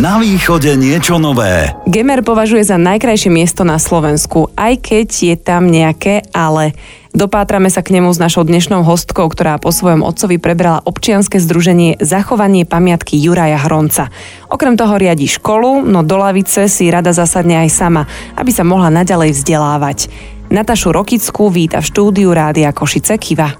Na východe niečo nové. Gemer považuje za najkrajšie miesto na Slovensku, aj keď je tam nejaké ale. Dopátrame sa k nemu s našou dnešnou hostkou, ktorá po svojom otcovi prebrala občianske združenie Zachovanie pamiatky Juraja Hronca. Okrem toho riadi školu, no do lavice si rada zasadne aj sama, aby sa mohla naďalej vzdelávať. Natašu Rokickú víta v štúdiu Rádia Košice Kiva.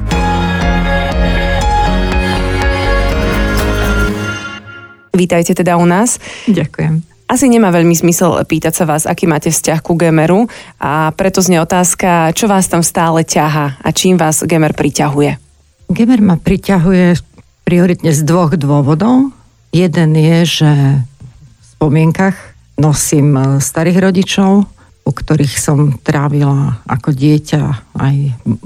Vítajte teda u nás. Ďakujem. Asi nemá veľmi zmysel pýtať sa vás, aký máte vzťah ku Gemeru a preto znie otázka, čo vás tam stále ťaha a čím vás Gemer priťahuje? Gemer ma priťahuje prioritne z dvoch dôvodov. Jeden je, že v spomienkach nosím e, starých rodičov, u ktorých som trávila ako dieťa aj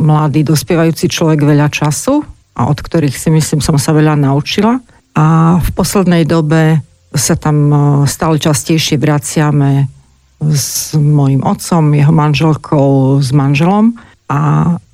mladý, dospievajúci človek veľa času a od ktorých si myslím som sa veľa naučila. A v poslednej dobe sa tam e, stále častejšie vraciame s mojim otcom, jeho manželkou, s manželom. A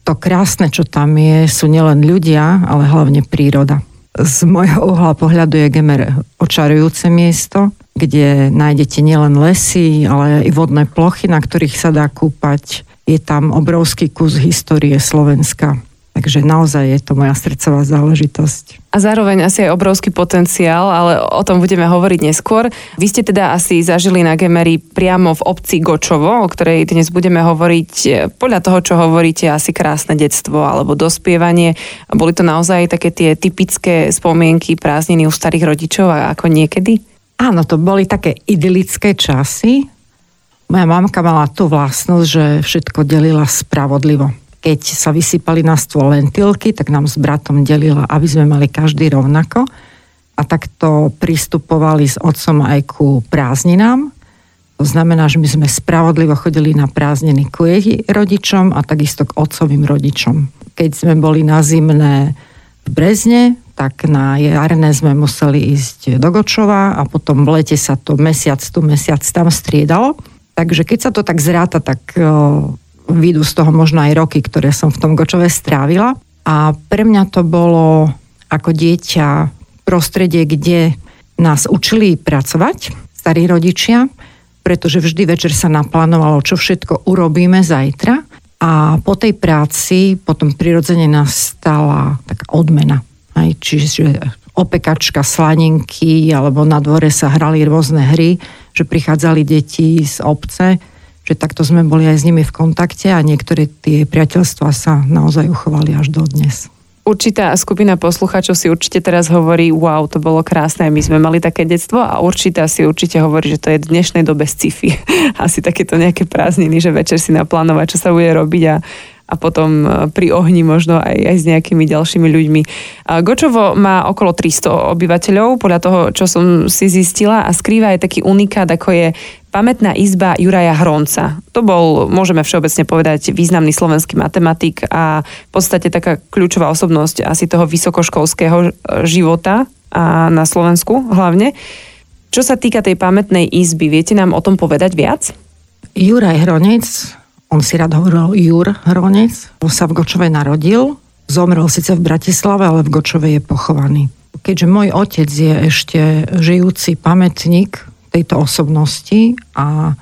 to krásne, čo tam je, sú nielen ľudia, ale hlavne príroda. Z môjho uhla pohľadu je Gemer očarujúce miesto, kde nájdete nielen lesy, ale i vodné plochy, na ktorých sa dá kúpať. Je tam obrovský kus histórie Slovenska. Takže naozaj je to moja srdcová záležitosť. A zároveň asi aj obrovský potenciál, ale o tom budeme hovoriť neskôr. Vy ste teda asi zažili na Gemery priamo v obci Gočovo, o ktorej dnes budeme hovoriť. Podľa toho, čo hovoríte, asi krásne detstvo alebo dospievanie. Boli to naozaj také tie typické spomienky prázdniny u starých rodičov ako niekedy? Áno, to boli také idylické časy. Moja mamka mala tú vlastnosť, že všetko delila spravodlivo keď sa vysypali na stôl lentilky, tak nám s bratom delila, aby sme mali každý rovnako. A takto pristupovali s otcom aj ku prázdninám. To znamená, že my sme spravodlivo chodili na prázdniny ku jej rodičom a takisto k otcovým rodičom. Keď sme boli na zimné v Brezne, tak na jarné sme museli ísť do Gočova a potom v lete sa to mesiac tu, mesiac tam striedalo. Takže keď sa to tak zráta, tak výjdu z toho možno aj roky, ktoré som v tom Gočove strávila. A pre mňa to bolo ako dieťa prostredie, kde nás učili pracovať, starí rodičia, pretože vždy večer sa naplánovalo, čo všetko urobíme zajtra. A po tej práci potom prirodzene nastala taká odmena. Aj, čiže opekačka, slaninky, alebo na dvore sa hrali rôzne hry, že prichádzali deti z obce že takto sme boli aj s nimi v kontakte a niektoré tie priateľstvá sa naozaj uchovali až do dnes. Určitá skupina poslucháčov si určite teraz hovorí, wow, to bolo krásne, my sme mali také detstvo a určitá si určite hovorí, že to je v dnešnej dobe sci-fi. Asi takéto nejaké prázdniny, že večer si naplánovať, čo sa bude robiť a a potom e, pri ohni možno aj, aj s nejakými ďalšími ľuďmi. Gočovo má okolo 300 obyvateľov, podľa toho, čo som si zistila a skrýva aj taký unikát, ako je pamätná izba Juraja Hronca. To bol, môžeme všeobecne povedať, významný slovenský matematik a v podstate taká kľúčová osobnosť asi toho vysokoškolského e, života a na Slovensku hlavne. Čo sa týka tej pamätnej izby, viete nám o tom povedať viac? Juraj Hronec on si rád hovoril Jur Hronec. On sa v Gočove narodil, zomrel síce v Bratislave, ale v Gočove je pochovaný. Keďže môj otec je ešte žijúci pamätník tejto osobnosti a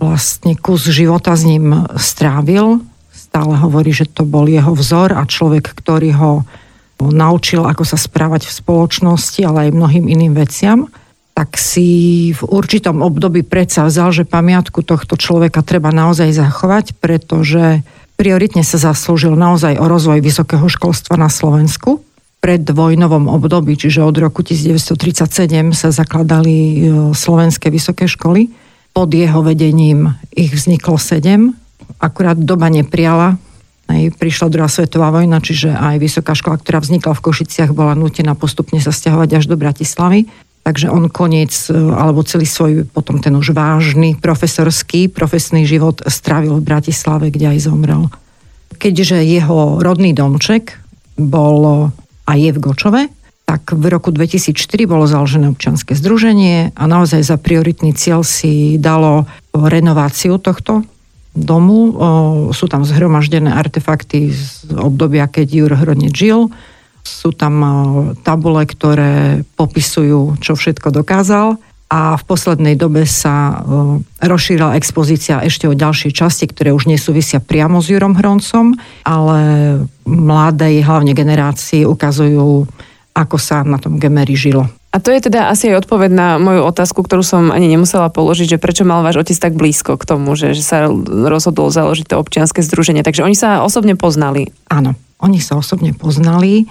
vlastne kus života s ním strávil, stále hovorí, že to bol jeho vzor a človek, ktorý ho naučil, ako sa správať v spoločnosti, ale aj mnohým iným veciam tak si v určitom období predsa vzal, že pamiatku tohto človeka treba naozaj zachovať, pretože prioritne sa zaslúžil naozaj o rozvoj vysokého školstva na Slovensku. Pred vojnovom období, čiže od roku 1937 sa zakladali e, slovenské vysoké školy. Pod jeho vedením ich vzniklo sedem. Akurát doba neprijala aj prišla druhá svetová vojna, čiže aj vysoká škola, ktorá vznikla v Košiciach, bola nutená postupne sa stiahovať až do Bratislavy. Takže on koniec, e, alebo celý svoj potom ten už vážny profesorský, profesný život strávil v Bratislave, kde aj zomrel. Keďže jeho rodný domček bol a je v Gočove, tak v roku 2004 bolo založené občianske združenie a naozaj za prioritný cieľ si dalo renováciu tohto domu. Sú tam zhromaždené artefakty z obdobia, keď Jur Hronec žil sú tam tabule, ktoré popisujú, čo všetko dokázal a v poslednej dobe sa rozšírila expozícia ešte o ďalšie časti, ktoré už nesúvisia priamo s Jurom Hroncom, ale mladej, hlavne generácii ukazujú, ako sa na tom Gemeri žilo. A to je teda asi aj odpoveď na moju otázku, ktorú som ani nemusela položiť, že prečo mal váš otec tak blízko k tomu, že, že sa rozhodol založiť to občianske združenie. Takže oni sa osobne poznali. Áno, oni sa osobne poznali.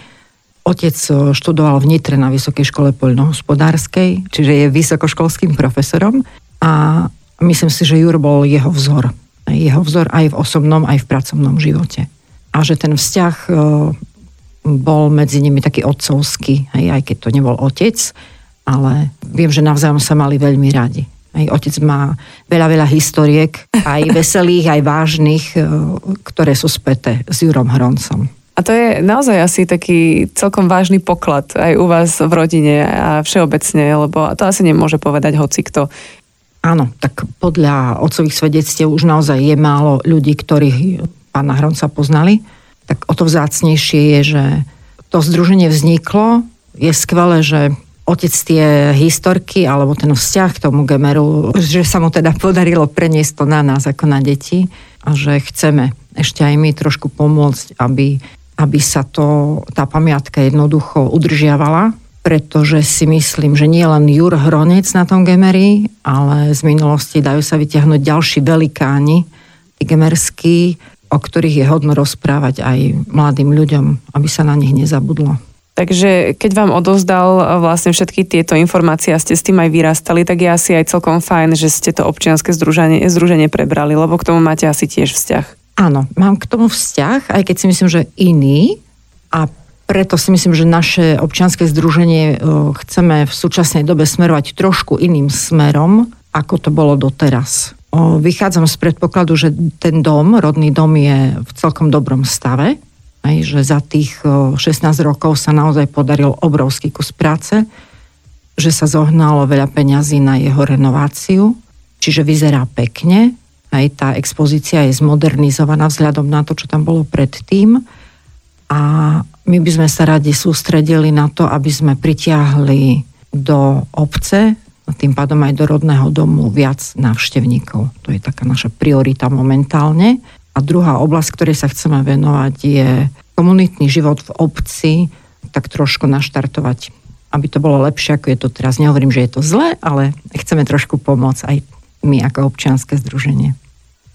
Otec e, študoval v Nitre na Vysokej škole poľnohospodárskej, čiže je vysokoškolským profesorom a myslím si, že Jur bol jeho vzor. Jeho vzor aj v osobnom, aj v pracovnom živote. A že ten vzťah e, bol medzi nimi taký otcovský, hej, aj keď to nebol otec, ale viem, že navzájom sa mali veľmi radi. Hej, otec má veľa, veľa historiek, aj veselých, aj vážnych, e, ktoré sú späté s Jurom Hroncom. A to je naozaj asi taký celkom vážny poklad aj u vás v rodine a všeobecne, lebo to asi nemôže povedať hoci kto. Áno, tak podľa otcových svedectiev už naozaj je málo ľudí, ktorých pána Hronca poznali tak o to vzácnejšie je, že to združenie vzniklo. Je skvelé, že otec tie historky alebo ten vzťah k tomu Gemeru, že sa mu teda podarilo preniesť to na nás ako na deti a že chceme ešte aj my trošku pomôcť, aby, aby sa to, tá pamiatka jednoducho udržiavala, pretože si myslím, že nie len Jur Hronec na tom Gemeri, ale z minulosti dajú sa vyťahnuť ďalší velikáni, gemerskí, o ktorých je hodno rozprávať aj mladým ľuďom, aby sa na nich nezabudlo. Takže keď vám odozdal vlastne všetky tieto informácie a ste s tým aj vyrastali, tak je asi aj celkom fajn, že ste to občianske združenie, združenie prebrali, lebo k tomu máte asi tiež vzťah. Áno, mám k tomu vzťah, aj keď si myslím, že iný a preto si myslím, že naše občianske združenie chceme v súčasnej dobe smerovať trošku iným smerom, ako to bolo doteraz. Vychádzam z predpokladu, že ten dom, rodný dom je v celkom dobrom stave, aj, že za tých 16 rokov sa naozaj podaril obrovský kus práce, že sa zohnalo veľa peňazí na jeho renováciu, čiže vyzerá pekne, aj tá expozícia je zmodernizovaná vzhľadom na to, čo tam bolo predtým a my by sme sa radi sústredili na to, aby sme pritiahli do obce a tým pádom aj do rodného domu viac návštevníkov. To je taká naša priorita momentálne. A druhá oblasť, ktorej sa chceme venovať, je komunitný život v obci, tak trošku naštartovať, aby to bolo lepšie, ako je to teraz. Nehovorím, že je to zlé, ale chceme trošku pomôcť aj my ako občianske združenie.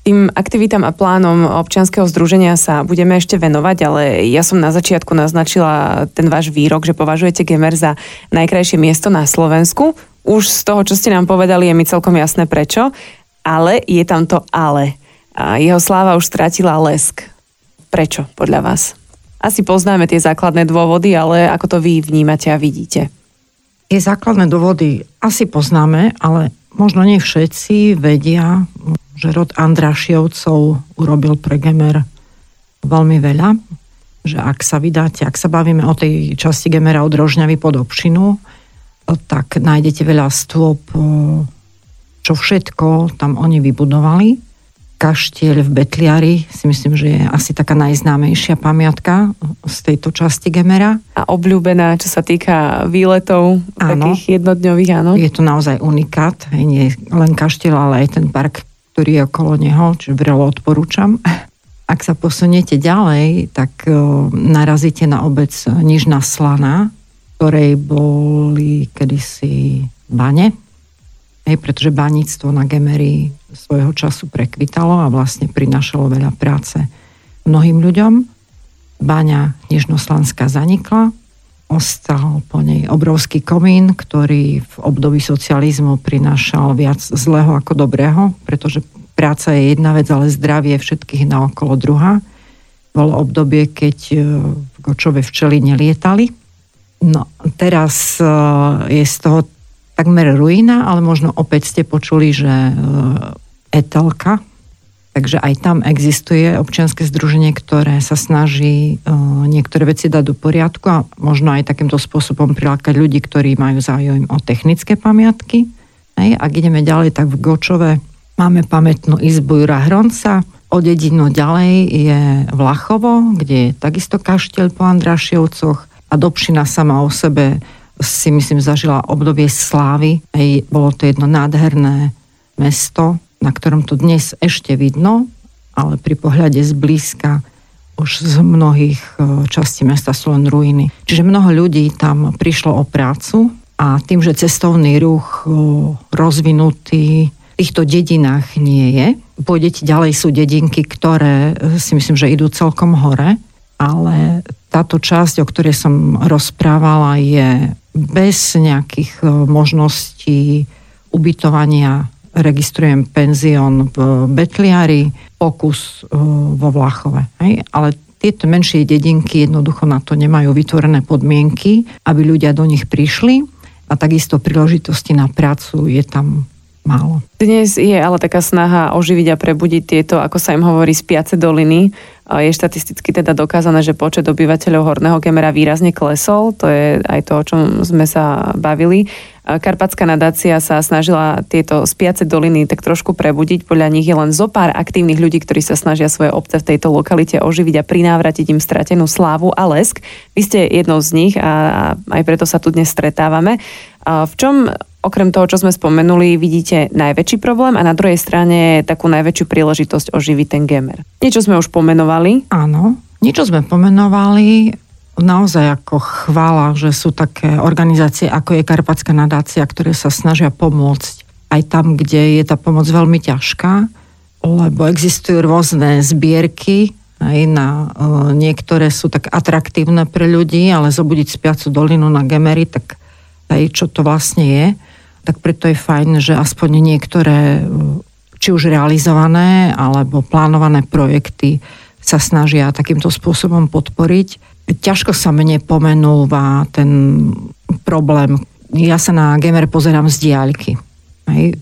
Tým aktivitám a plánom občianskeho združenia sa budeme ešte venovať, ale ja som na začiatku naznačila ten váš výrok, že považujete Gemer za najkrajšie miesto na Slovensku. Už z toho, čo ste nám povedali, je mi celkom jasné prečo, ale je tam to ale. A jeho sláva už stratila lesk. Prečo, podľa vás? Asi poznáme tie základné dôvody, ale ako to vy vnímate a vidíte? Tie základné dôvody asi poznáme, ale možno nie všetci vedia, že rod Andrašiovcov urobil pre Gemer veľmi veľa, že ak sa vydáte, ak sa bavíme o tej časti Gemera od Rožňavy pod občinu, tak nájdete veľa stôp, čo všetko tam oni vybudovali. Kaštieľ v Betliari si myslím, že je asi taká najznámejšia pamiatka z tejto časti Gemera. A obľúbená, čo sa týka výletov, áno, takých jednodňových, áno? Je to naozaj unikát, nie len kaštieľ, ale aj ten park, ktorý je okolo neho, čiže vrelo odporúčam. Ak sa posuniete ďalej, tak narazíte na obec Nižná Slana, ktorej boli kedysi bane, hej, pretože baníctvo na Gemery svojho času prekvitalo a vlastne prinašalo veľa práce mnohým ľuďom. Baňa Nežnoslanská zanikla, ostal po nej obrovský komín, ktorý v období socializmu prinášal viac zlého ako dobrého, pretože práca je jedna vec, ale zdravie všetkých na okolo druhá. Bolo obdobie, keď e, v Gočove včely nelietali. No, teraz e, je z toho takmer ruina, ale možno opäť ste počuli, že e, Etelka, takže aj tam existuje občianske združenie, ktoré sa snaží niektoré veci dať do poriadku a možno aj takýmto spôsobom prilákať ľudí, ktorí majú záujem o technické pamiatky. Hej, ak ideme ďalej, tak v Gočove Máme pamätnú izbu Jura Hronca, o dedinu ďalej je Vlachovo, kde je takisto kašteľ po Andrašievcoch a Dobšina sama o sebe si myslím zažila obdobie slávy. Hej, bolo to jedno nádherné mesto, na ktorom to dnes ešte vidno, ale pri pohľade zblízka už z mnohých e, častí mesta sú len ruiny. Čiže mnoho ľudí tam prišlo o prácu a tým, že cestovný ruch e, rozvinutý v týchto dedinách nie je. Pôjdete ďalej, sú dedinky, ktoré e, si myslím, že idú celkom hore, ale táto časť, o ktorej som rozprávala, je bez nejakých možností ubytovania registrujem penzión v Betliari, pokus e, vo Vlachove. Hej? Ale tieto menšie dedinky jednoducho na to nemajú vytvorené podmienky, aby ľudia do nich prišli a takisto príležitosti na prácu je tam málo. Dnes je ale taká snaha oživiť a prebudiť tieto, ako sa im hovorí, spiace doliny. Je štatisticky teda dokázané, že počet obyvateľov Horného Kemera výrazne klesol. To je aj to, o čom sme sa bavili. Karpatská nadácia sa snažila tieto spiace doliny tak trošku prebudiť. Podľa nich je len zo pár aktívnych ľudí, ktorí sa snažia svoje obce v tejto lokalite oživiť a prinávratiť im stratenú slávu a lesk. Vy ste jednou z nich a aj preto sa tu dnes stretávame. V čom okrem toho, čo sme spomenuli, vidíte najväčší problém a na druhej strane takú najväčšiu príležitosť oživiť ten gemer? Niečo sme už pomenovali. Áno, niečo sme pomenovali naozaj ako chvála, že sú také organizácie, ako je Karpatská nadácia, ktoré sa snažia pomôcť aj tam, kde je tá pomoc veľmi ťažká, lebo existujú rôzne zbierky, aj na, e, niektoré sú tak atraktívne pre ľudí, ale zobudiť spiacu dolinu na Gemery, tak aj čo to vlastne je, tak preto je fajn, že aspoň niektoré e, či už realizované alebo plánované projekty sa snažia takýmto spôsobom podporiť ťažko sa mne pomenúva ten problém. Ja sa na gamer pozerám z diaľky.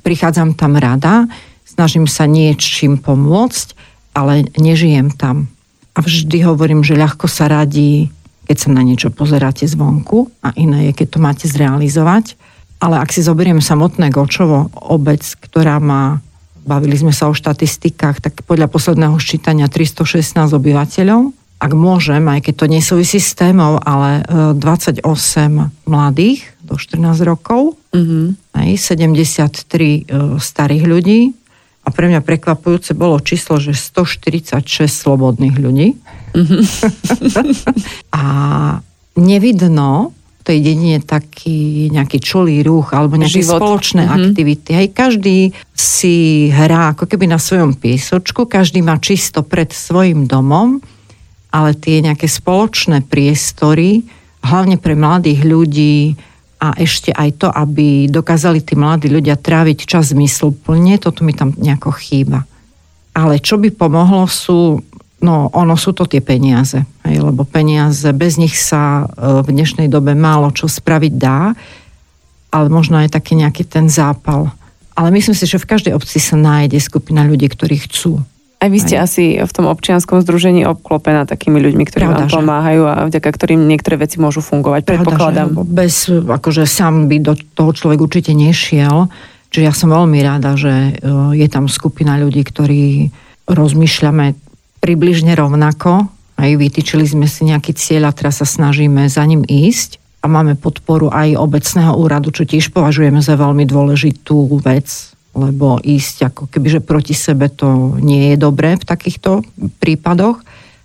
Prichádzam tam rada, snažím sa niečím pomôcť, ale nežijem tam. A vždy hovorím, že ľahko sa radí, keď sa na niečo pozeráte zvonku a iné je, keď to máte zrealizovať. Ale ak si zoberiem samotné Gočovo, obec, ktorá má, bavili sme sa o štatistikách, tak podľa posledného ščítania 316 obyvateľov, ak môžem, aj keď to nesúvisí s témou, ale 28 e, mladých do 14 rokov, mm-hmm. aj 73 starých ľudí a pre mňa prekvapujúce bolo číslo, že 146 slobodných ľudí. Mm-hmm. a nevidno v tej dedine taký nejaký čulý ruch alebo nejaké Život. spoločné mm-hmm. aktivity. Hej, každý si hrá ako keby na svojom piesočku, každý má čisto pred svojim domom ale tie nejaké spoločné priestory, hlavne pre mladých ľudí a ešte aj to, aby dokázali tí mladí ľudia tráviť čas zmysluplne, toto mi tam nejako chýba. Ale čo by pomohlo sú, no ono sú to tie peniaze, hej, lebo peniaze, bez nich sa e, v dnešnej dobe málo čo spraviť dá, ale možno aj taký nejaký ten zápal. Ale myslím si, že v každej obci sa nájde skupina ľudí, ktorí chcú aj vy ste Aj. asi v tom občianskom združení obklopená takými ľuďmi, ktorí Pravda, vám pomáhajú a vďaka ktorým niektoré veci môžu fungovať. Predpokladám. Pravda, bez, akože sám by do toho človek určite nešiel. Čiže ja som veľmi rada, že e, je tam skupina ľudí, ktorí rozmýšľame približne rovnako. Aj vytýčili sme si nejaký cieľ a teraz sa snažíme za ním ísť. A máme podporu aj obecného úradu, čo tiež považujeme za veľmi dôležitú vec lebo ísť ako kebyže proti sebe to nie je dobré v takýchto prípadoch.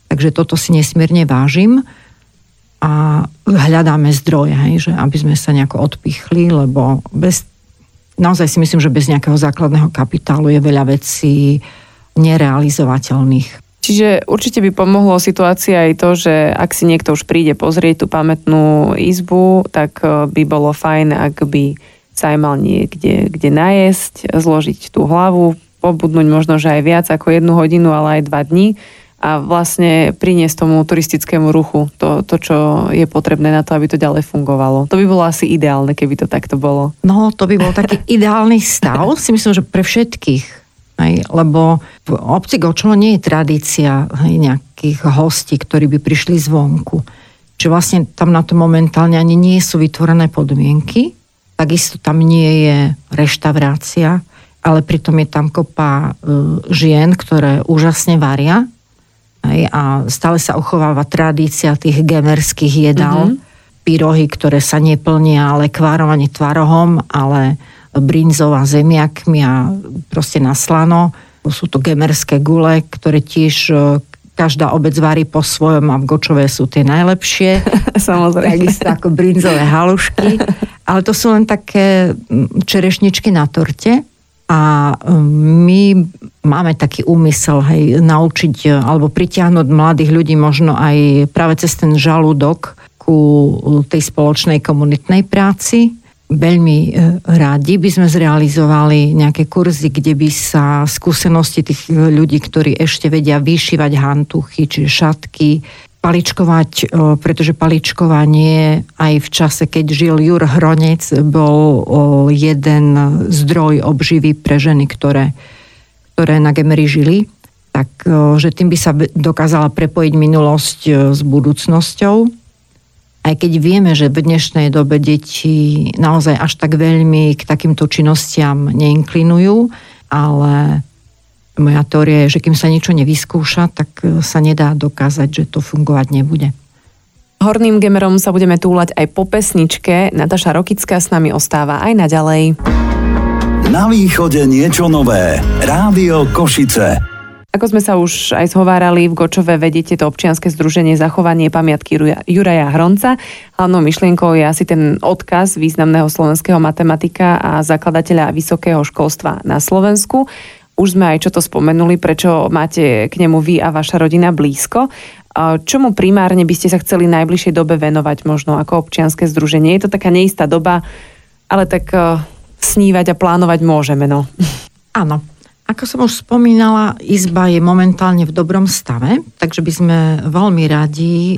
Takže toto si nesmierne vážim a hľadáme zdroje, hej, že aby sme sa nejako odpichli, lebo bez, naozaj si myslím, že bez nejakého základného kapitálu je veľa vecí nerealizovateľných. Čiže určite by pomohlo situácia aj to, že ak si niekto už príde pozrieť tú pamätnú izbu, tak eh, by bolo fajn, ak by sa aj mal niekde kde najesť, zložiť tú hlavu, pobudnúť možno, že aj viac ako jednu hodinu, ale aj dva dní a vlastne priniesť tomu turistickému ruchu to, to, čo je potrebné na to, aby to ďalej fungovalo. To by bolo asi ideálne, keby to takto bolo. No, to by bol taký ideálny stav, si myslím, že pre všetkých. Hej, lebo v obci Gočolo nie je tradícia hej, nejakých hostí, ktorí by prišli zvonku. Čiže vlastne tam na to momentálne ani nie sú vytvorené podmienky Takisto tam nie je reštaurácia, ale pritom je tam kopa e, žien, ktoré úžasne varia. a stále sa uchováva tradícia tých gemerských jedál. Mm-hmm. pyrohy, ktoré sa neplnia lekvárom ani tvarohom, ale brinzou a zemiakmi a proste na slano. Sú to gemerské gule, ktoré tiež e, každá obec varí po svojom a v Gočové sú tie najlepšie. Samozrejme. Takisto ako brinzové halušky. Ale to sú len také čerešničky na torte. A my máme taký úmysel hej, naučiť e, alebo pritiahnuť mladých ľudí možno aj práve cez ten žalúdok ku tej spoločnej komunitnej práci. Veľmi e, rádi by sme zrealizovali nejaké kurzy, kde by sa skúsenosti tých ľudí, ktorí ešte vedia vyšívať hantuchy, či šatky, paličkovať, e, pretože paličkovanie aj v čase, keď žil Jur Hronec, bol jeden zdroj obživy pre ženy, ktoré, ktoré na Gemery žili. Tak, že tým by sa dokázala prepojiť minulosť s budúcnosťou aj keď vieme, že v dnešnej dobe deti naozaj až tak veľmi k takýmto činnostiam neinklinujú, ale moja teória je, že kým sa niečo nevyskúša, tak e, sa nedá dokázať, že to fungovať nebude. Horným gemerom sa budeme túlať aj po pesničke. Nataša Rokická s nami ostáva aj naďalej. Na východe niečo nové. Rádio Košice. Ako sme sa už aj zhovárali, v Gočove vedete to občianske združenie zachovanie pamiatky Juraja Hronca. Hlavnou myšlienkou je asi ten odkaz významného slovenského matematika a zakladateľa vysokého školstva na Slovensku. Už sme aj čo to spomenuli, prečo máte k nemu vy a vaša rodina blízko. Čomu primárne by ste sa chceli najbližšej dobe venovať možno ako občianske združenie? Je to taká neistá doba, ale tak eh, snívať a plánovať môžeme, no. Áno, ako som už spomínala, izba je momentálne v dobrom stave, takže by sme veľmi radi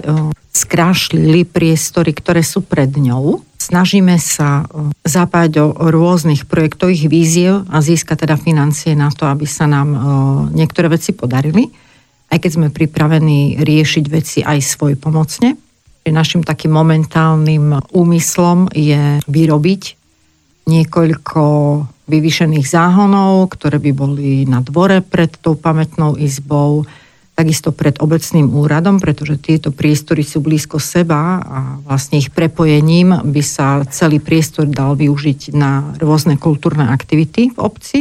skrášlili priestory, ktoré sú pred ňou. Snažíme sa zapájať do rôznych projektových víziev a získať teda financie na to, aby sa nám niektoré veci podarili, aj keď sme pripravení riešiť veci aj svoj pomocne. Našim takým momentálnym úmyslom je vyrobiť niekoľko vyvýšených záhonov, ktoré by boli na dvore pred tou pamätnou izbou, takisto pred obecným úradom, pretože tieto priestory sú blízko seba a vlastne ich prepojením by sa celý priestor dal využiť na rôzne kultúrne aktivity v obci.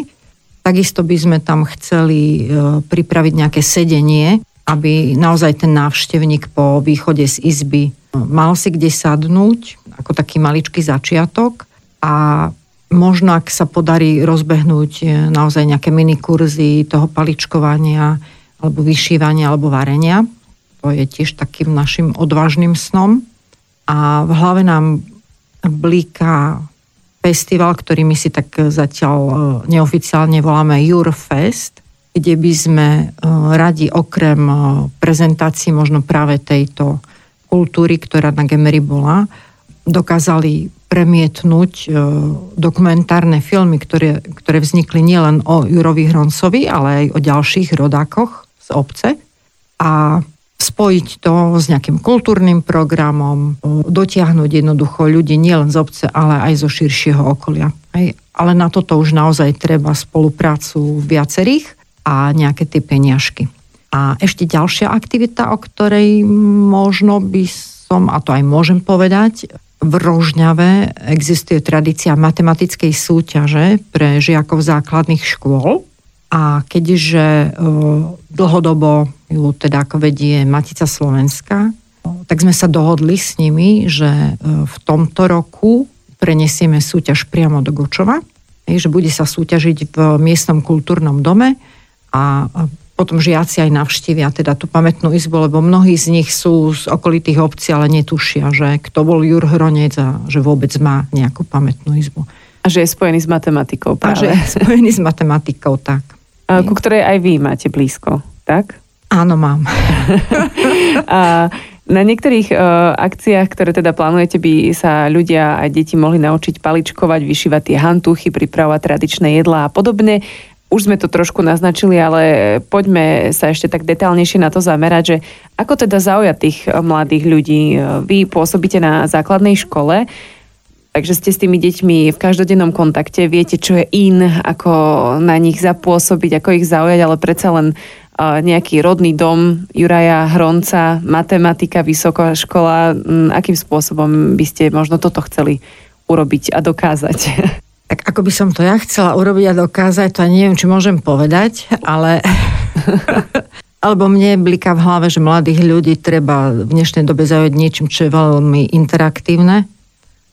Takisto by sme tam chceli e, pripraviť nejaké sedenie, aby naozaj ten návštevník po východe z izby e, mal si kde sadnúť, ako taký maličký začiatok a možno ak sa podarí rozbehnúť e, naozaj nejaké minikurzy toho paličkovania alebo vyšívania alebo varenia. To je tiež takým našim odvážnym snom. A v hlave nám blíka festival, ktorý my si tak zatiaľ e, neoficiálne voláme Fest, kde by sme e, radi okrem prezentácií možno práve tejto kultúry, ktorá na Gemery bola, dokázali premietnúť e, dokumentárne filmy, ktoré, ktoré vznikli nielen o Jurovi Hroncovi, ale aj o ďalších rodákoch z obce a spojiť to s nejakým kultúrnym programom, e, dotiahnuť jednoducho ľudí nielen z obce, ale aj zo širšieho okolia. Ale na toto už naozaj treba spoluprácu viacerých a nejaké tie peniažky. A ešte ďalšia aktivita, o ktorej možno by som, a to aj môžem povedať, v Rožňave existuje tradícia matematickej súťaže pre žiakov základných škôl. A keďže e, dlhodobo ju teda ako vedie Matica Slovenska, tak sme sa dohodli s nimi, že e, v tomto roku prenesieme súťaž priamo do Gočova, že bude sa súťažiť v miestnom kultúrnom dome a potom žiaci aj navštívia teda tú pamätnú izbu, lebo mnohí z nich sú z okolitých obcí, ale netušia, že kto bol Jur Hronec a že vôbec má nejakú pamätnú izbu. A že je spojený s matematikou práve. A že je spojený s matematikou, tak. A, ku ktorej aj vy máte blízko, tak? Áno, mám. a na niektorých uh, akciách, ktoré teda plánujete, by sa ľudia a deti mohli naučiť paličkovať, vyšívať tie hantuchy, pripravovať tradičné jedlá a podobne. Už sme to trošku naznačili, ale poďme sa ešte tak detálnejšie na to zamerať, že ako teda zaujať tých mladých ľudí. Vy pôsobíte na základnej škole, takže ste s tými deťmi v každodennom kontakte, viete, čo je in, ako na nich zapôsobiť, ako ich zaujať, ale predsa len nejaký rodný dom Juraja Hronca, matematika, vysoká škola. Akým spôsobom by ste možno toto chceli urobiť a dokázať? Tak ako by som to ja chcela urobiť a dokázať, to neviem, či môžem povedať, ale... Alebo mne bliká v hlave, že mladých ľudí treba v dnešnej dobe zaujať niečím, čo je veľmi interaktívne.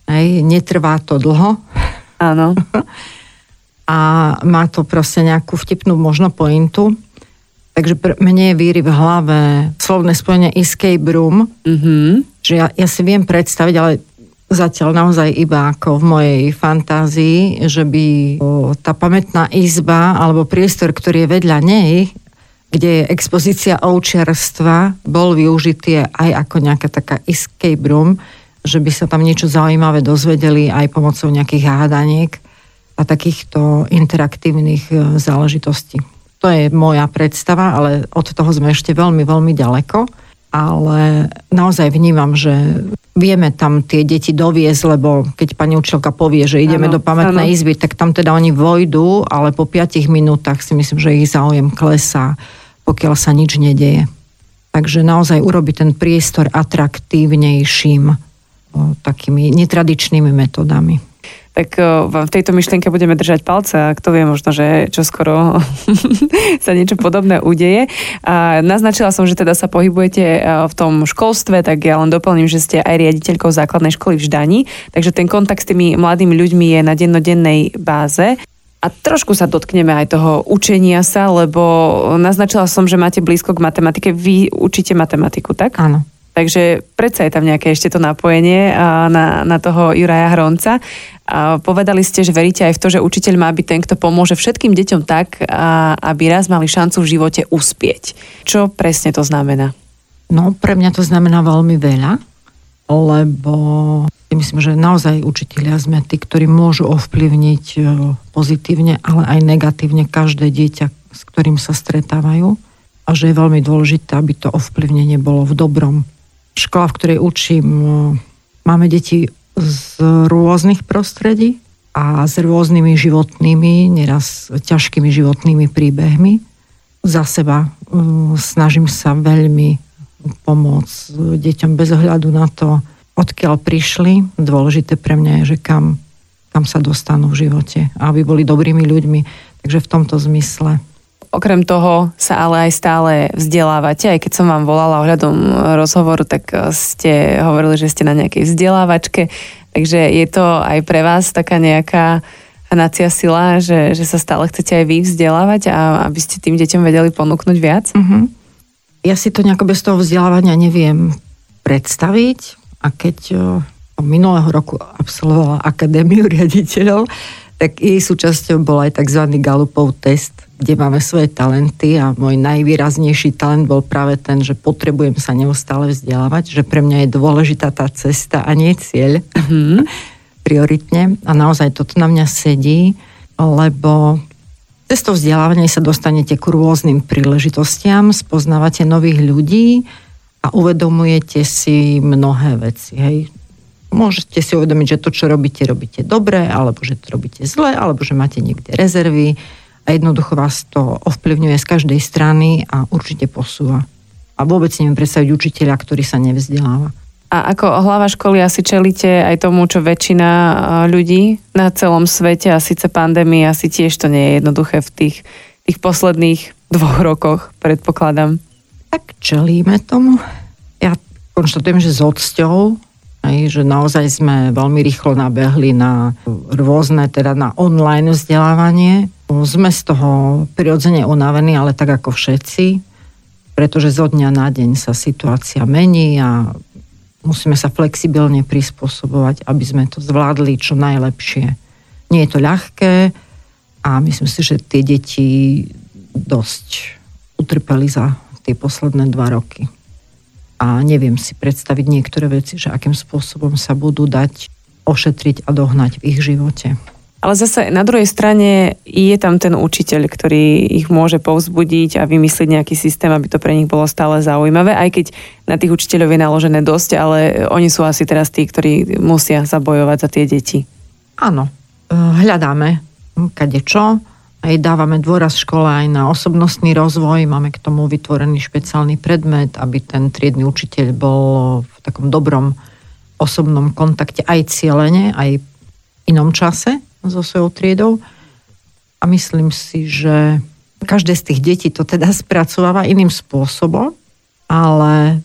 Hej, netrvá to dlho. Áno. A má to proste nejakú vtipnú možno pointu. Takže pre mne je víry v hlave slovné spojenie escape room, mm-hmm. že ja, ja si viem predstaviť, ale zatiaľ naozaj iba ako v mojej fantázii, že by tá pamätná izba alebo priestor, ktorý je vedľa nej, kde je expozícia ovčiarstva, bol využitý aj ako nejaká taká escape room, že by sa tam niečo zaujímavé dozvedeli aj pomocou nejakých hádaniek a takýchto interaktívnych e, záležitostí. To je moja predstava, ale od toho sme ešte veľmi, veľmi ďaleko ale naozaj vnímam, že vieme tam tie deti doviezť, lebo keď pani učiteľka povie, že ideme ano, do pamätnej ano. izby, tak tam teda oni vojdu, ale po 5 minútach si myslím, že ich záujem klesá, pokiaľ sa nič nedeje. Takže naozaj urobiť ten priestor atraktívnejším takými netradičnými metodami tak vám v tejto myšlienke budeme držať palce a kto vie možno, že čo skoro sa niečo podobné udeje. A naznačila som, že teda sa pohybujete eh, v tom školstve, tak ja len doplním, že ste aj riaditeľkou základnej školy v Ždani, takže ten kontakt s tými mladými ľuďmi je na dennodennej báze. A trošku sa dotkneme aj toho učenia sa, lebo naznačila som, že máte blízko k matematike. Vy učíte matematiku, tak? Áno. Takže predsa je tam nejaké ešte to napojenie na, na toho Juraja Hronca. A povedali ste, že veríte aj v to, že učiteľ má byť ten, kto pomôže všetkým deťom tak, aby raz mali šancu v živote uspieť. Čo presne to znamená? No, pre mňa to znamená veľmi veľa, lebo myslím, že naozaj učiteľia sme tí, ktorí môžu ovplyvniť e, pozitívne, ale aj negatívne každé dieťa, s ktorým sa stretávajú a že je veľmi dôležité, aby to ovplyvnenie bolo v dobrom škola, v ktorej učím, e, máme deti z rôznych prostredí a s rôznymi životnými, neraz ťažkými životnými príbehmi. Za seba e, snažím sa veľmi pomôcť deťom bez ohľadu na to, odkiaľ prišli. Dôležité pre mňa je, že kam, kam sa dostanú v živote, aby boli dobrými ľuďmi. Takže v tomto zmysle Okrem toho sa ale aj stále vzdelávate. Aj keď som vám volala ohľadom rozhovoru, tak eh, ste hovorili, že ste na nejakej vzdelávačke. Takže je to aj pre vás taká nejaká hnacia sila, že, že sa stále chcete aj vy vzdelávať a aby ste tým deťom vedeli ponúknuť viac? Uh-huh. Ja si to nejako bez toho vzdelávania neviem predstaviť a keď eh, minulého roku absolvovala Akadémiu riaditeľov, tak jej súčasťou bol aj tzv. Galupov test, kde máme svoje talenty a môj najvýraznejší talent bol práve ten, že potrebujem sa neustále vzdelávať, že pre mňa je dôležitá tá cesta a nie cieľ mm-hmm. prioritne a naozaj toto na mňa sedí, lebo cez to vzdelávanie sa dostanete k rôznym príležitostiam, spoznávate nových ľudí a uvedomujete si mnohé veci. Hej môžete si uvedomiť, že to, čo robíte, robíte dobre, alebo že to robíte zle, alebo že máte niekde rezervy a jednoducho vás to ovplyvňuje z každej strany a určite posúva. A vôbec neviem predstaviť učiteľa, ktorý sa nevzdeláva. A ako hlava školy asi čelíte aj tomu, čo väčšina ľudí na celom svete a síce pandémie asi tiež to nie je jednoduché v tých, tých posledných dvoch rokoch, predpokladám. Tak čelíme tomu. Ja konštatujem, že s odsťou že naozaj sme veľmi rýchlo nabehli na rôzne, teda na online vzdelávanie. Sme z toho prirodzene unavení, ale tak ako všetci, pretože zo dňa na deň sa situácia mení a musíme sa flexibilne prispôsobovať, aby sme to zvládli čo najlepšie. Nie je to ľahké a myslím si, že tie deti dosť utrpeli za tie posledné dva roky a neviem si predstaviť niektoré veci, že akým spôsobom sa budú dať ošetriť a dohnať v ich živote. Ale zase na druhej strane je tam ten učiteľ, ktorý ich môže povzbudiť a vymyslieť nejaký systém, aby to pre nich bolo stále zaujímavé, aj keď na tých učiteľov je naložené dosť, ale oni sú asi teraz tí, ktorí musia zabojovať za tie deti. Áno, e, hľadáme kade čo, Aj dávame dôraz v škole aj na osobnostný rozvoj, máme k tomu vytvorený špeciálny predmet, aby ten triedny učiteľ bol v takom dobrom osobnom kontakte aj cieľene, aj inom čase so svojou triedou. A myslím si, že každé z tých detí to teda spracováva iným spôsobom, ale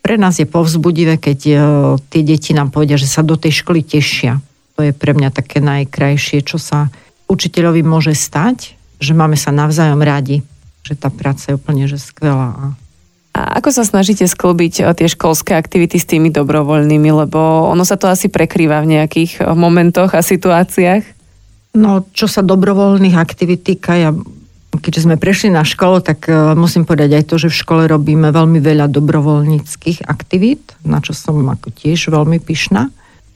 pre nás je povzbudivé, keď e, tie deti nám povedia, že sa do tej školy tešia. To je pre mňa také najkrajšie, čo sa učiteľovi môže stať, že máme sa navzájom radi, že tá práca je úplne že skvelá. A ako sa snažíte sklbiť eh, tie školské aktivity s tými dobrovoľnými, lebo ono sa to asi prekrýva v nejakých eh, momentoch a situáciách? No, čo sa dobrovoľných aktivít týka, ja, keďže sme prešli na školu, tak uh, musím povedať aj to, že v škole robíme veľmi veľa dobrovoľníckých aktivít, na čo som ako tiež veľmi pyšná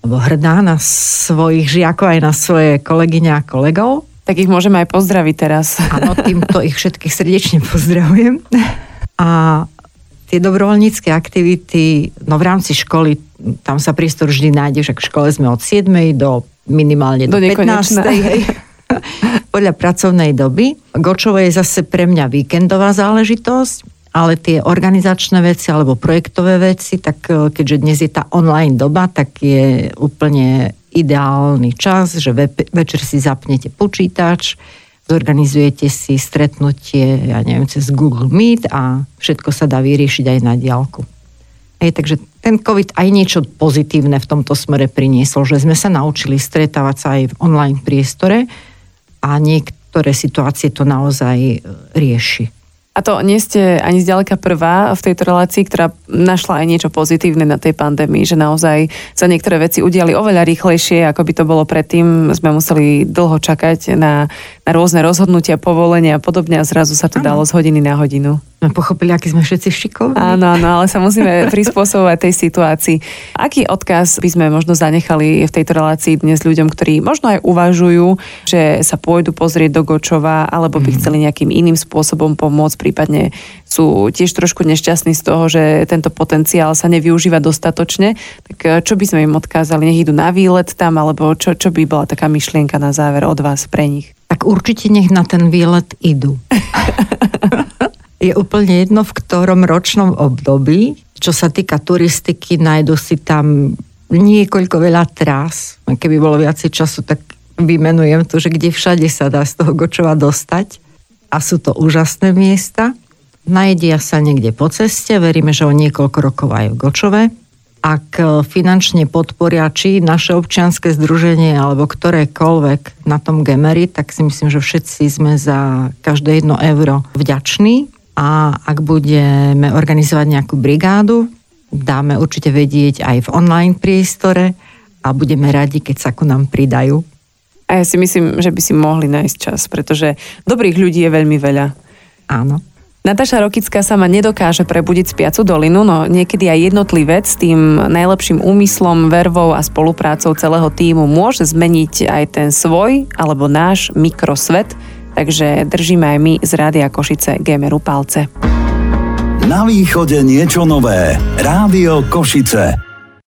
alebo hrdá na svojich žiakov aj na svoje kolegyne a kolegov. Tak ich môžeme aj pozdraviť teraz. Áno, týmto ich všetkých srdečne pozdravujem. A tie dobrovoľnícke aktivity, no v rámci školy, tam sa priestor vždy nájde, však v škole sme od 7. do minimálne do, do 15. Hej, podľa pracovnej doby. Gočovo je zase pre mňa víkendová záležitosť ale tie organizačné veci alebo projektové veci, tak e, keďže dnes je tá online doba, tak je úplne ideálny čas, že večer si zapnete počítač, zorganizujete si stretnutie, ja neviem, cez Google Meet a všetko sa dá vyriešiť aj na diálku. Hej, takže ten COVID aj niečo pozitívne v tomto smere priniesol, že sme sa naučili stretávať sa aj v online priestore a niektoré situácie to naozaj e, rieši. A to nie ste ani zďaleka prvá v tejto relácii, ktorá našla aj niečo pozitívne na tej pandémii, že naozaj sa niektoré veci udiali oveľa rýchlejšie, ako by to bolo predtým. Sme museli dlho čakať na, na rôzne rozhodnutia, povolenia a podobne a zrazu sa to ano. dalo z hodiny na hodinu sme pochopili, aký sme všetci šikovní. Áno, áno, ale sa musíme prispôsobovať tej situácii. Aký odkaz by sme možno zanechali v tejto relácii dnes ľuďom, ktorí možno aj uvažujú, že sa pôjdu pozrieť do Gočova, alebo by mm. chceli nejakým iným spôsobom pomôcť, prípadne sú tiež trošku nešťastní z toho, že tento potenciál sa nevyužíva dostatočne, tak eh, čo by sme im odkázali? Nech idú na výlet tam, alebo čo, čo by bola taká myšlienka na záver od vás pre nich? Tak určite nech na ten výlet idú. je úplne jedno, v ktorom ročnom období. Čo sa týka turistiky, nájdu si tam niekoľko veľa trás. Keby bolo viacej času, tak vymenujem to, že kde všade sa dá z toho Gočova dostať. A sú to úžasné miesta. Najedia sa niekde po ceste, veríme, že o niekoľko rokov aj v Gočove. Ak finančne podporia či naše občianske združenie alebo ktorékoľvek na tom Gemery, tak si myslím, že všetci sme za každé jedno euro vďační a ak budeme organizovať nejakú brigádu, dáme určite vedieť aj v online priestore a budeme radi, keď sa ku nám pridajú. A ja si myslím, že by si mohli nájsť čas, pretože dobrých ľudí je veľmi veľa. Áno. Natáša Rokická sama nedokáže prebudiť spiacu dolinu, no niekedy aj jednotlivec s tým najlepším úmyslom, vervou a spoluprácou celého týmu môže zmeniť aj ten svoj alebo náš mikrosvet, Takže držíme aj my z Rádia Košice Gameru palce. Na východe niečo nové. Rádio Košice.